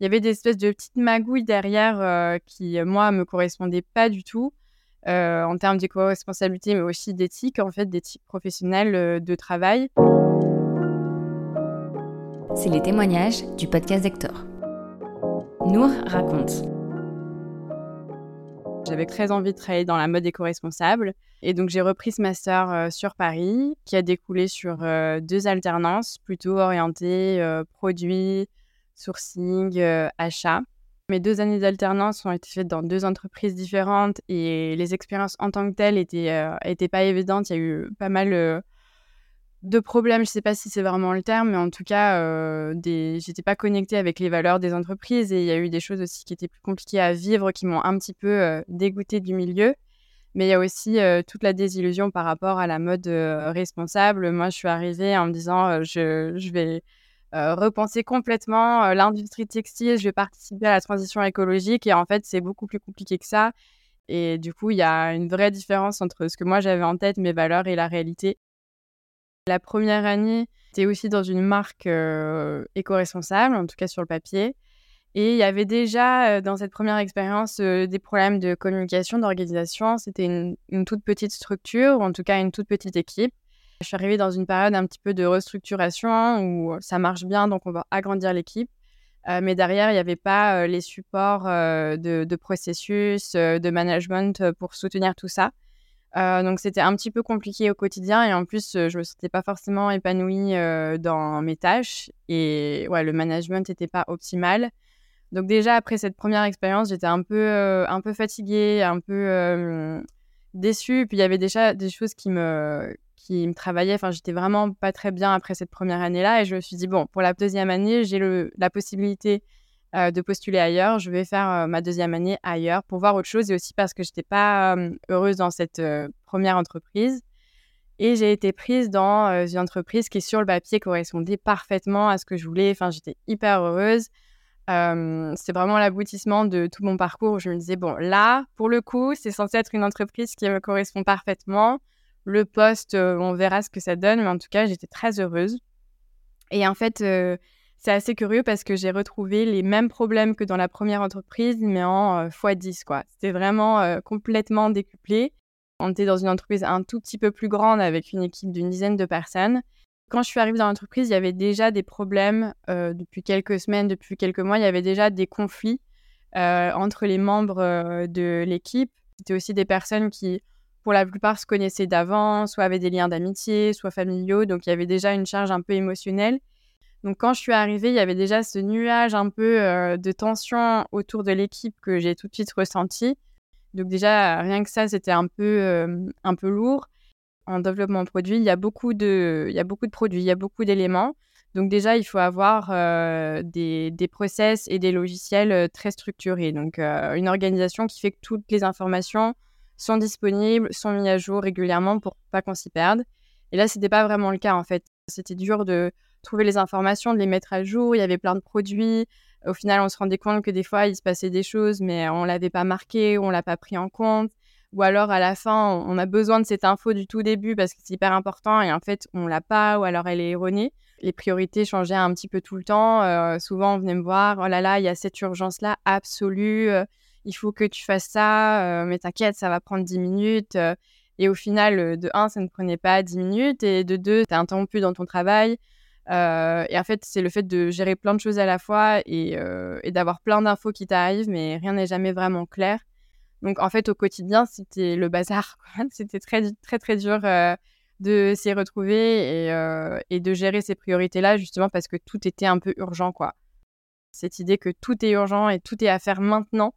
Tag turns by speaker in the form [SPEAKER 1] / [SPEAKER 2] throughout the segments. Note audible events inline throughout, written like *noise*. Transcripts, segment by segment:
[SPEAKER 1] il y avait des espèces de petites magouilles derrière qui, moi, me correspondaient pas du tout. en termes d'éco-responsabilité, mais aussi d'éthique, en fait, d'éthique professionnelle de travail.
[SPEAKER 2] C'est les témoignages du podcast Hector. Nour raconte.
[SPEAKER 1] J'avais très envie de travailler dans la mode éco-responsable. Et donc, j'ai repris ce master euh, sur Paris, qui a découlé sur euh, deux alternances plutôt orientées euh, produits, sourcing, achat. Mes deux années d'alternance ont été faites dans deux entreprises différentes et les expériences en tant que telles n'étaient pas évidentes. Il y a eu pas mal de problèmes, je ne sais pas si c'est vraiment le terme, mais en tout cas, euh, des... j'étais pas connectée avec les valeurs des entreprises et il y a eu des choses aussi qui étaient plus compliquées à vivre, qui m'ont un petit peu euh, dégoûtée du milieu. Mais il y a aussi euh, toute la désillusion par rapport à la mode euh, responsable. Moi, je suis arrivée en me disant, je, je, vais repenser complètement l'industrie textile, je vais participer à la transition écologique et en fait, c'est beaucoup plus compliqué que ça. Et du coup, il y a une vraie différence entre ce que moi j'avais en tête, mes valeurs et la réalité. La première année, j'étais aussi dans une marque euh, éco-responsable, en tout cas sur le papier. Et il y avait déjà euh, dans cette première expérience euh, des problèmes de communication, d'organisation. C'était une, toute petite structure, ou en tout cas une toute petite équipe. Je suis arrivée dans une période un petit peu de restructuration où ça marche bien, donc on va agrandir l'équipe. mais derrière, il n'y avait pas les supports de, processus, de management pour soutenir tout ça. Euh, donc c'était un petit peu compliqué au quotidien et en plus je me sentais pas forcément épanouie euh, dans mes tâches et ouais le management n'était pas optimal. Donc déjà après cette première expérience j'étais un peu euh, un peu fatiguée, un peu déçue. Puis il y avait déjà des choses qui me qui me travaillaient. Enfin j'étais vraiment pas très bien après cette première année là et je me suis dit bon pour la deuxième année j'ai la possibilité euh, de postuler ailleurs. Je vais faire euh, ma deuxième année ailleurs pour voir autre chose et aussi parce que je n'étais pas euh, heureuse dans cette première entreprise. Et j'ai été prise dans une entreprise qui, sur le papier, correspondait parfaitement à ce que je voulais. Enfin, j'étais hyper heureuse. c'est vraiment l'aboutissement de tout mon parcours. Je me disais, bon, là, pour le coup, c'est censé être une entreprise qui me correspond parfaitement. Le poste, on verra ce que ça donne, mais en tout cas, j'étais très heureuse. Et en fait, c'est assez curieux parce que j'ai retrouvé les mêmes problèmes que dans la première entreprise, mais en x10, quoi. C'était vraiment complètement décuplé. On était dans une entreprise un tout petit peu plus grande avec une équipe d'une dizaine de personnes. Quand je suis arrivée dans l'entreprise, il y avait déjà des problèmes depuis quelques semaines, depuis quelques mois. Il y avait déjà des conflits entre les membres de l'équipe. C'était aussi des personnes qui, pour la plupart, se connaissaient d'avant, soit avaient des liens d'amitié, soit familiaux. Donc il y avait déjà une charge un peu émotionnelle. Donc quand je suis arrivée, il y avait déjà ce nuage un peu euh, de tension autour de l'équipe que j'ai tout de suite ressenti. Donc déjà, rien que ça, c'était un peu, euh, un peu lourd. En développement produit, il y a beaucoup de, il y a beaucoup de produits, il y a beaucoup d'éléments. Donc déjà, il faut avoir euh, des, des, process et des logiciels très structurés. Donc une organisation qui fait que toutes les informations sont disponibles, sont mises à jour régulièrement pour pas qu'on s'y perde. Et là, c'était pas vraiment le cas en fait. C'était dur de trouver les informations, de les mettre à jour. Il y avait plein de produits. Au final, on se rendait compte que des fois, il se passait des choses, mais on l'avait pas marqué, on l'a pas pris en compte. Ou alors, à la fin, on a besoin de cette info du tout début parce que c'est hyper important et en fait, on l'a pas ou alors elle est erronée. Les priorités changeaient un petit peu tout le temps. Euh, souvent, on venait me voir, oh là là, il y a cette urgence-là absolue, euh, il faut que tu fasses ça, mais t'inquiète, ça va prendre 10 minutes. et au final, de 1, ça ne prenait pas 10 minutes et de 2, tu es interrompu dans ton travail. Et en fait, c'est le fait de gérer plein de choses à la fois et, d'avoir plein d'infos qui t'arrivent, mais rien n'est jamais vraiment clair. Donc, en fait, au quotidien, c'était le bazar. *laughs* C'était très, très, très dur de s'y retrouver et, et, de gérer ces priorités-là, justement parce que tout était un peu urgent, quoi. Cette idée que tout est urgent et tout est à faire maintenant,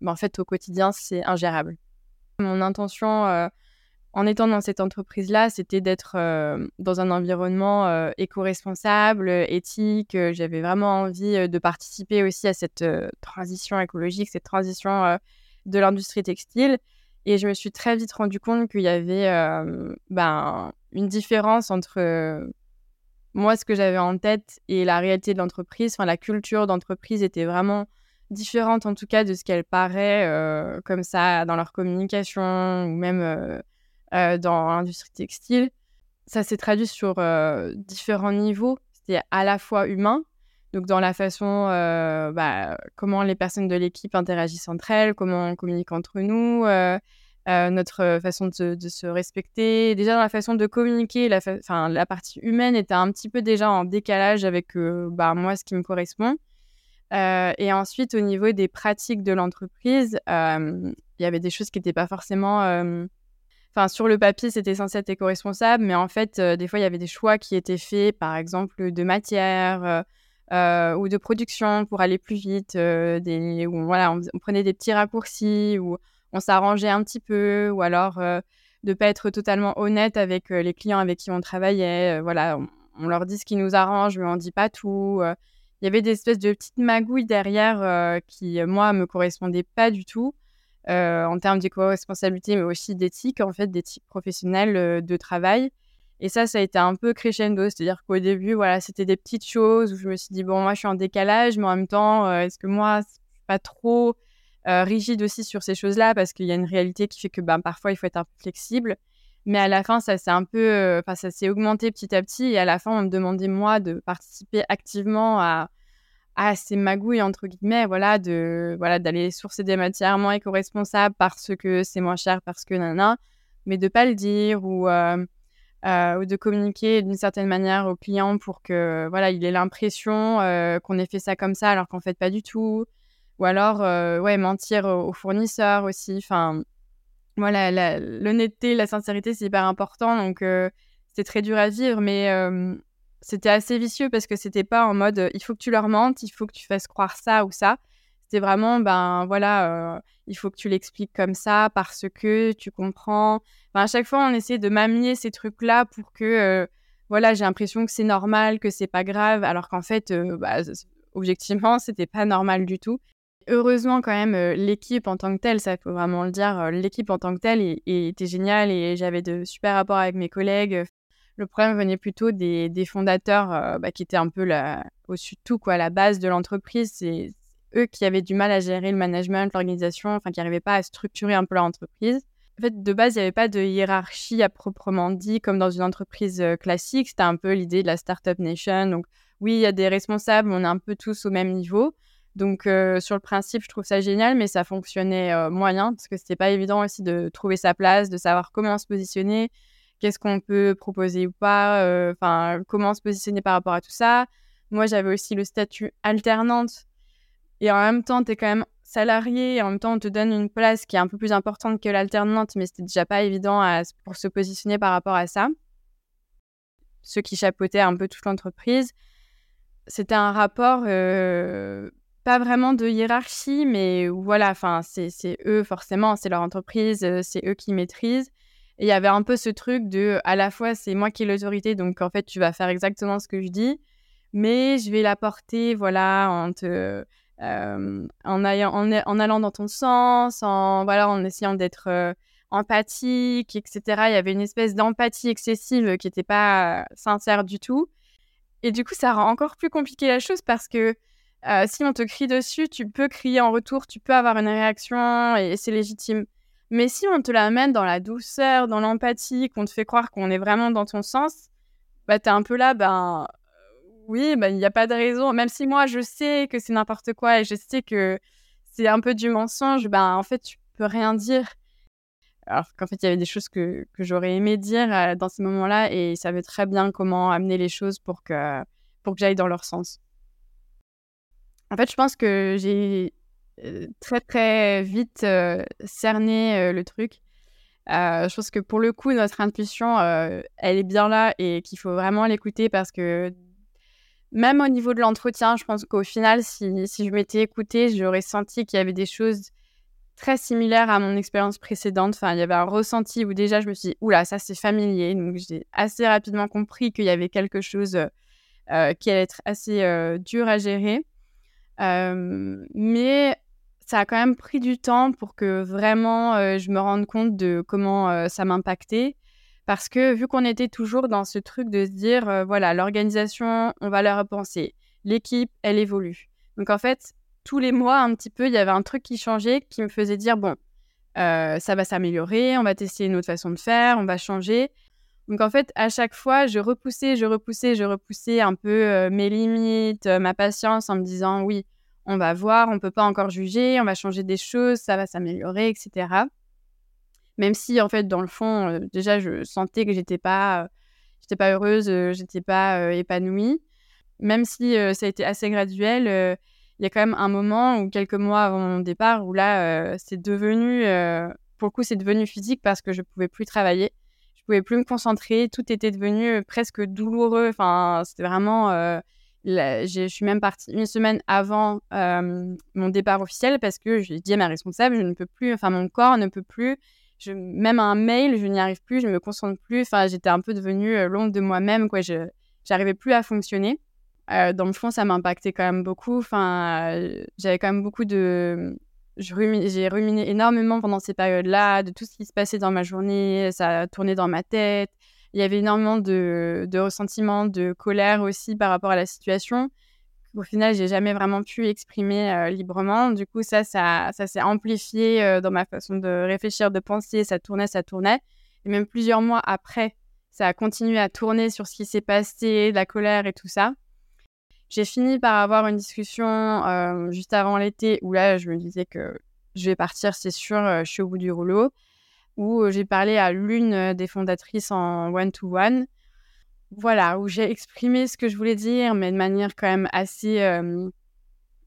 [SPEAKER 1] ben, en fait, au quotidien, c'est ingérable. Mon intention en étant dans cette entreprise-là, c'était d'être euh, dans un environnement euh, éco-responsable, éthique. Euh, j'avais vraiment envie de participer aussi à cette transition écologique, cette transition de l'industrie textile. Et je me suis très vite rendu compte qu'il y avait ben, une différence entre moi, ce que j'avais en tête et la réalité de l'entreprise. Enfin, la culture d'entreprise était vraiment différente, en tout cas, de ce qu'elle paraît comme ça dans leur communication ou même euh, dans l'industrie textile. Ça s'est traduit sur euh, différents niveaux. C'était à la fois humain, Donc, dans la façon, bah, comment les personnes de l'équipe interagissent entre elles, comment on communique entre nous, notre façon de, se respecter. Déjà, dans la façon de communiquer, la, la partie humaine était un petit peu déjà en décalage avec bah, moi, ce qui me correspond. Et ensuite, au niveau des pratiques de l'entreprise, il y avait des choses qui n'étaient pas forcément Enfin, sur le papier, c'était censé être éco-responsable, mais en fait, euh, des fois, il y avait des choix qui étaient faits, par exemple, de matière euh, euh, ou de production pour aller plus vite. des, voilà, on, prenait des petits raccourcis, ou on s'arrangeait un petit peu, ou alors de ne pas être totalement honnête avec les clients avec qui on travaillait. voilà, on, leur dit ce qui nous arrange, mais on ne dit pas tout. Il y avait des espèces de petites magouilles derrière qui, moi, me correspondaient pas du tout. Euh, en termes d'éco-responsabilité, mais aussi d'éthique, en fait, d'éthique professionnelle euh, de travail. Et ça, ça a été un peu crescendo, c'est-à-dire qu'au début, voilà, c'était des petites choses où je me suis dit, bon, moi, je suis en décalage, mais en même temps, euh, est-ce que moi, je suis pas trop rigide aussi sur ces choses-là, parce qu'il y a une réalité qui fait que ben, parfois, il faut être un peu flexible. Mais à la fin, ça s'est un peu, enfin, ça s'est augmenté petit à petit, et à la fin, on me demandait, moi, de participer activement à, à ces magouilles entre guillemets voilà de voilà d'aller sourcer des matières moins éco-responsables parce que c'est moins cher parce que nana. Mais de pas le dire ou euh, euh, ou de communiquer d'une certaine manière au client pour que voilà il ait l'impression euh, qu'on ait fait ça comme ça alors qu'en fait pas du tout. Ou alors ouais mentir aux, fournisseurs aussi. Enfin voilà l'honnêteté la sincérité c'est hyper important donc c'est très dur à vivre mais c'était assez vicieux parce que c'était pas en mode euh, il faut que tu leur mentes, il faut que tu fasses croire ça ou ça. C'était vraiment ben voilà, euh, il faut que tu l'expliques comme ça parce que tu comprends. À chaque fois, on essayait de m'amener ces trucs-là pour que euh, voilà, j'ai l'impression que c'est normal, que c'est pas grave, alors qu'en fait, bah, objectivement, c'était pas normal du tout. Heureusement, quand même, l'équipe en tant que telle, ça faut vraiment le dire, l'équipe en tant que telle était géniale et j'avais de super rapports avec mes collègues. Le problème venait plutôt des, fondateurs euh, bah, qui étaient un peu au-dessus de tout, quoi, la base de l'entreprise. C'est eux qui avaient du mal à gérer le management, l'organisation, enfin qui n'arrivaient pas à structurer un peu l'entreprise. En fait, de base, il n'y avait pas de hiérarchie à proprement dit, comme dans une entreprise euh, classique. C'était un peu l'idée de la Startup Nation. Donc, oui, il y a des responsables, on est un peu tous au même niveau. Donc, euh, sur le principe, je trouve ça génial, mais ça fonctionnait moyen, parce que c'était pas évident aussi de trouver sa place, de savoir comment se positionner, qu'est-ce qu'on peut proposer ou pas, euh, enfin, comment se positionner par rapport à tout ça. Moi, j'avais aussi le statut alternante. Et en même temps, tu es quand même salarié et en même temps, on te donne une place qui est un peu plus importante que l'alternante, mais c'était déjà pas évident pour se positionner par rapport à ça. Ceux qui chapeautaient un peu toute l'entreprise, c'était un rapport euh, pas vraiment de hiérarchie, mais voilà, enfin, c'est eux forcément, c'est leur entreprise, euh, c'est eux qui maîtrisent. Et il y avait un peu ce truc de, à la fois, c'est moi qui ai l'autorité, donc en fait, tu vas faire exactement ce que je dis, mais je vais l'apporter, voilà, en te, euh, en, allant dans ton sens, en, voilà, en essayant d'être euh, empathique, etc. Il y avait une espèce d'empathie excessive qui n'était pas sincère du tout. Et du coup, ça rend encore plus compliqué la chose parce que euh, si on te crie dessus, tu peux crier en retour, tu peux avoir une réaction et c'est légitime. Mais si on te l'amène dans la douceur, dans l'empathie, qu'on te fait croire qu'on est vraiment dans ton sens, bah t'es un peu là, ben oui, ben il n'y a pas de raison. Même si moi je sais que c'est n'importe quoi et je sais que c'est un peu du mensonge, ben en fait tu peux rien dire. Alors qu'en fait il y avait des choses que, que j'aurais aimé dire euh, dans ces moments-là et ils savaient très bien comment amener les choses pour que, pour que j'aille dans leur sens. En fait, je pense que j'ai euh, très très vite euh, cerner euh, le truc. je pense que pour le coup, notre intuition, elle est bien là et qu'il faut vraiment l'écouter parce que même au niveau de l'entretien, je pense qu'au final, si, si je m'étais écoutée, j'aurais senti qu'il y avait des choses très similaires à mon expérience précédente. Enfin, il y avait un ressenti où déjà je me suis dit, oula, ça c'est familier. Donc j'ai assez rapidement compris qu'il y avait quelque chose qui allait être assez dur à gérer. Mais ça a quand même pris du temps pour que vraiment euh, je me rende compte de comment euh, ça m'impactait. Parce que vu qu'on était toujours dans ce truc de se dire, euh, voilà, l'organisation, on va la repenser. L'équipe, elle évolue. Donc en fait, tous les mois, un petit peu, il y avait un truc qui changeait, qui me faisait dire, bon, ça va s'améliorer, on va tester une autre façon de faire, on va changer. Donc en fait, à chaque fois, je repoussais, je repoussais, je repoussais un peu euh, mes limites, euh, ma patience en me disant oui, on va voir, on peut pas encore juger, on va changer des choses, ça va s'améliorer, etc. Même si en fait, dans le fond, euh, déjà, je sentais que j'étais pas, j'étais pas heureuse, j'étais pas épanouie. Même si ça a été assez graduel, il y a quand même un moment ou quelques mois avant mon départ où là, c'est devenu, pour le coup, c'est devenu physique parce que je pouvais plus travailler pouvais plus me concentrer, tout était devenu euh, presque douloureux. Enfin, c'était vraiment. Euh, je suis même partie une semaine avant euh, mon départ officiel parce que j'ai dit à ma responsable, je ne peux plus, enfin mon corps ne peut plus. Même un mail, je n'y arrive plus, je me concentre plus. Enfin, j'étais un peu devenue l'ombre de moi-même, quoi. Je n'arrivais plus à fonctionner. dans le fond, ça m'impactait quand même beaucoup. Enfin, j'avais quand même beaucoup de, j'ai ruminé énormément pendant ces périodes-là, de tout ce qui se passait dans ma journée, ça tournait dans ma tête. Il y avait énormément de, ressentiments, de colère aussi par rapport à la situation. Au final, j'ai jamais vraiment pu exprimer euh, librement. Du coup, ça, ça, ça s'est amplifié euh, dans ma façon de réfléchir, de penser. Ça tournait, ça tournait. Et même plusieurs mois après, ça a continué à tourner sur ce qui s'est passé, la colère et tout ça. J'ai fini par avoir une discussion euh, juste avant l'été où là, je me disais que je vais partir, c'est sûr, euh, je suis au bout du rouleau. Où euh, j'ai parlé à l'une des fondatrices en one-to-one. Voilà, où j'ai exprimé ce que je voulais dire, mais de manière quand même assez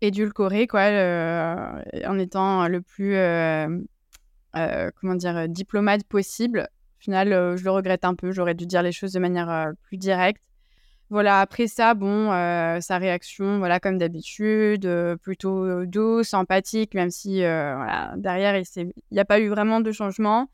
[SPEAKER 1] édulcorée, quoi, en étant le plus, comment dire, diplomate possible. Au final, je le regrette un peu, j'aurais dû dire les choses de manière plus directe. Voilà, après ça, bon, euh, sa réaction, voilà, comme d'habitude, euh, plutôt douce, empathique, même si euh, voilà, derrière, il n'y a pas eu vraiment de changement.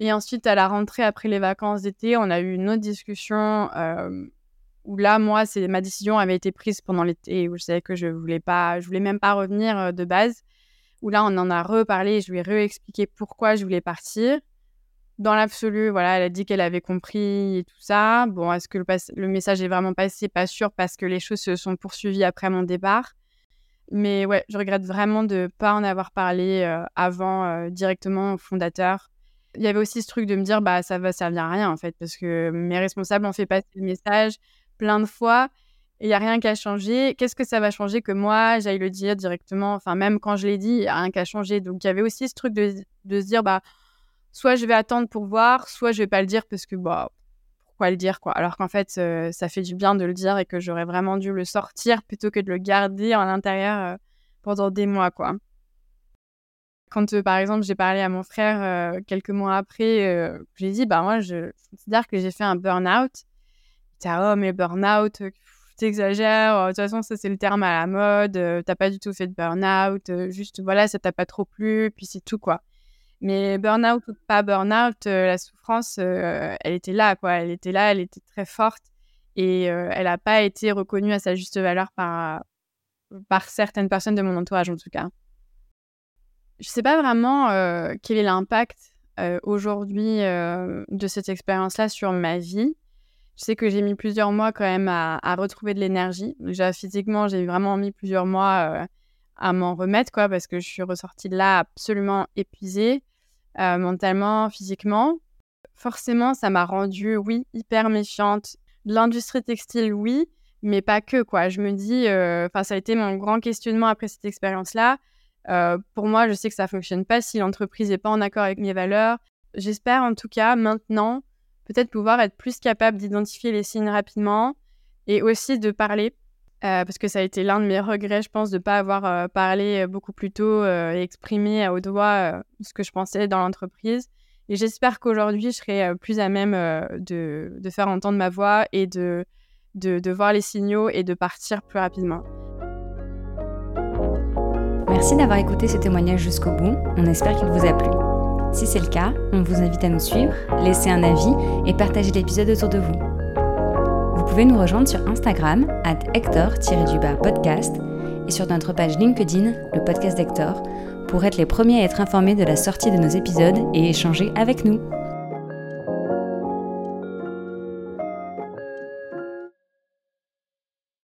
[SPEAKER 1] Et ensuite, à la rentrée, après les vacances d'été, on a eu une autre discussion où là, moi, ma décision avait été prise pendant l'été, où je savais que je voulais pas, je voulais même pas revenir de base. Où là, on en a reparlé, je lui ai réexpliqué pourquoi je voulais partir dans l'absolu, voilà, elle a dit qu'elle avait compris et tout ça. Bon, est-ce que le, message est vraiment passé? Pas sûr parce que les choses se sont poursuivies après mon départ. Mais ouais, je regrette vraiment de ne pas en avoir parlé euh, avant euh, directement au fondateur. Il y avait aussi ce truc de me dire, bah ça va servir à rien en fait, parce que mes responsables ont fait passer le message plein de fois il n'y a rien qu'à changer. Qu'est-ce que ça va changer que moi, j'aille le dire directement? Enfin, même quand je l'ai dit, il n'y a rien qu'à changer. Donc il y avait aussi ce truc de, de se dire, bah soit je vais attendre pour voir, soit je vais pas le dire parce que bah pourquoi le dire quoi Alors qu'en fait euh, ça fait du bien de le dire et que j'aurais vraiment dû le sortir plutôt que de le garder en intérieur euh, pendant des mois quoi. Quand euh, par exemple j'ai parlé à mon frère quelques mois après, j'ai dit bah moi je considère que j'ai fait un burn-out. Dit oh mais burn-out t'exagères, de toute façon ça c'est le terme à la mode, t'as pas du tout fait de burn-out, juste voilà ça t'a pas trop plu, puis c'est tout quoi. Mais burn-out ou pas burn-out, euh, la souffrance, euh, elle était là, quoi. Elle était là, elle était très forte et euh, elle n'a pas été reconnue à sa juste valeur par, par certaines personnes de mon entourage, en tout cas. Je ne sais pas vraiment quel est l'impact aujourd'hui de cette expérience-là sur ma vie. Je sais que j'ai mis plusieurs mois quand même à, à retrouver de l'énergie. Déjà, physiquement, j'ai vraiment mis plusieurs mois à m'en remettre, quoi, parce que je suis ressortie de là absolument épuisée, euh, mentalement, physiquement. Forcément, ça m'a rendue, oui, hyper méfiante. L'industrie textile, oui, mais pas que, quoi. Je me dis, euh, enfin, ça a été mon grand questionnement après cette expérience-là. Euh, pour moi, je sais que ça fonctionne pas si l'entreprise n'est pas en accord avec mes valeurs. J'espère en tout cas maintenant peut-être pouvoir être plus capable d'identifier les signes rapidement et aussi de parler euh, parce que ça a été l'un de mes regrets, je pense, de ne pas avoir euh, parlé euh, beaucoup plus tôt et exprimé à haut doigt ce que je pensais dans l'entreprise. Et j'espère qu'aujourd'hui, je serai plus à même de, faire entendre ma voix et de, de, voir les signaux et de partir plus rapidement.
[SPEAKER 2] Merci d'avoir écouté ce témoignage jusqu'au bout. On espère qu'il vous a plu. Si c'est le cas, on vous invite à nous suivre, laisser un avis et partager l'épisode autour de. Vous pouvez nous rejoindre sur Instagram, at Hector-podcast, et sur notre page LinkedIn, le podcast d'Hector, pour être les premiers à être informés de la sortie de nos épisodes et échanger avec nous.